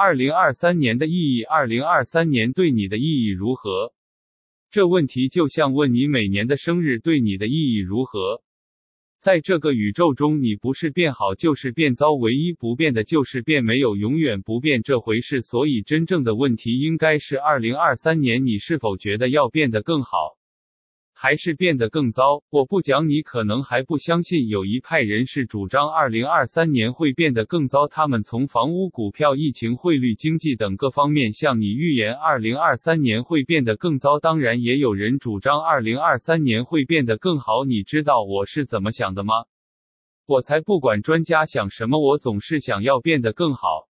二零二三年的意义，二零二三年对你的意义如何？这问题就像问你每年的生日对你的意义如何。在这个宇宙中，你不是变好就是变糟，唯一不变的就是变，没有永远不变这回事。所以，真正的问题应该是二零二三年你是否觉得要变得更好？还是变得更糟？我不讲，你可能还不相信。有一派人是主张二零二三年会变得更糟，他们从房屋、股票、疫情、汇率、经济等各方面向你预言二零二三年会变得更糟。当然，也有人主张二零二三年会变得更好。你知道我是怎么想的吗？我才不管专家想什么，我总是想要变得更好。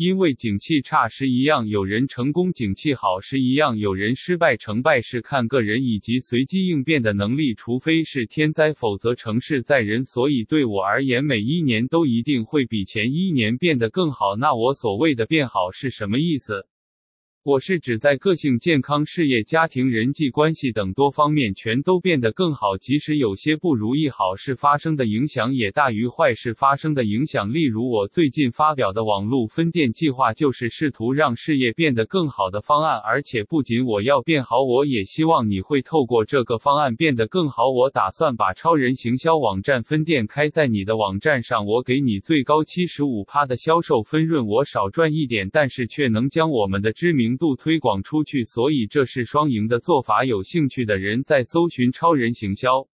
因为景气差时一样有人成功，景气好时一样有人失败。成败是看个人以及随机应变的能力，除非是天灾，否则成事在人。所以对我而言，每一年都一定会比前一年变得更好。那我所谓的变好是什么意思？我是指在个性、健康、事业、家庭、人际关系等多方面全都变得更好，即使有些不如意，好事发生的影响也大于坏事发生的影响。例如，我最近发表的网络分店计划，就是试图让事业变得更好的方案。而且，不仅我要变好，我也希望你会透过这个方案变得更好。我打算把超人行销网站分店开在你的网站上，我给你最高七十五趴的销售分润，我少赚一点，但是却能将我们的知名度推广出去，所以这是双赢的做法。有兴趣的人在搜寻超人行销。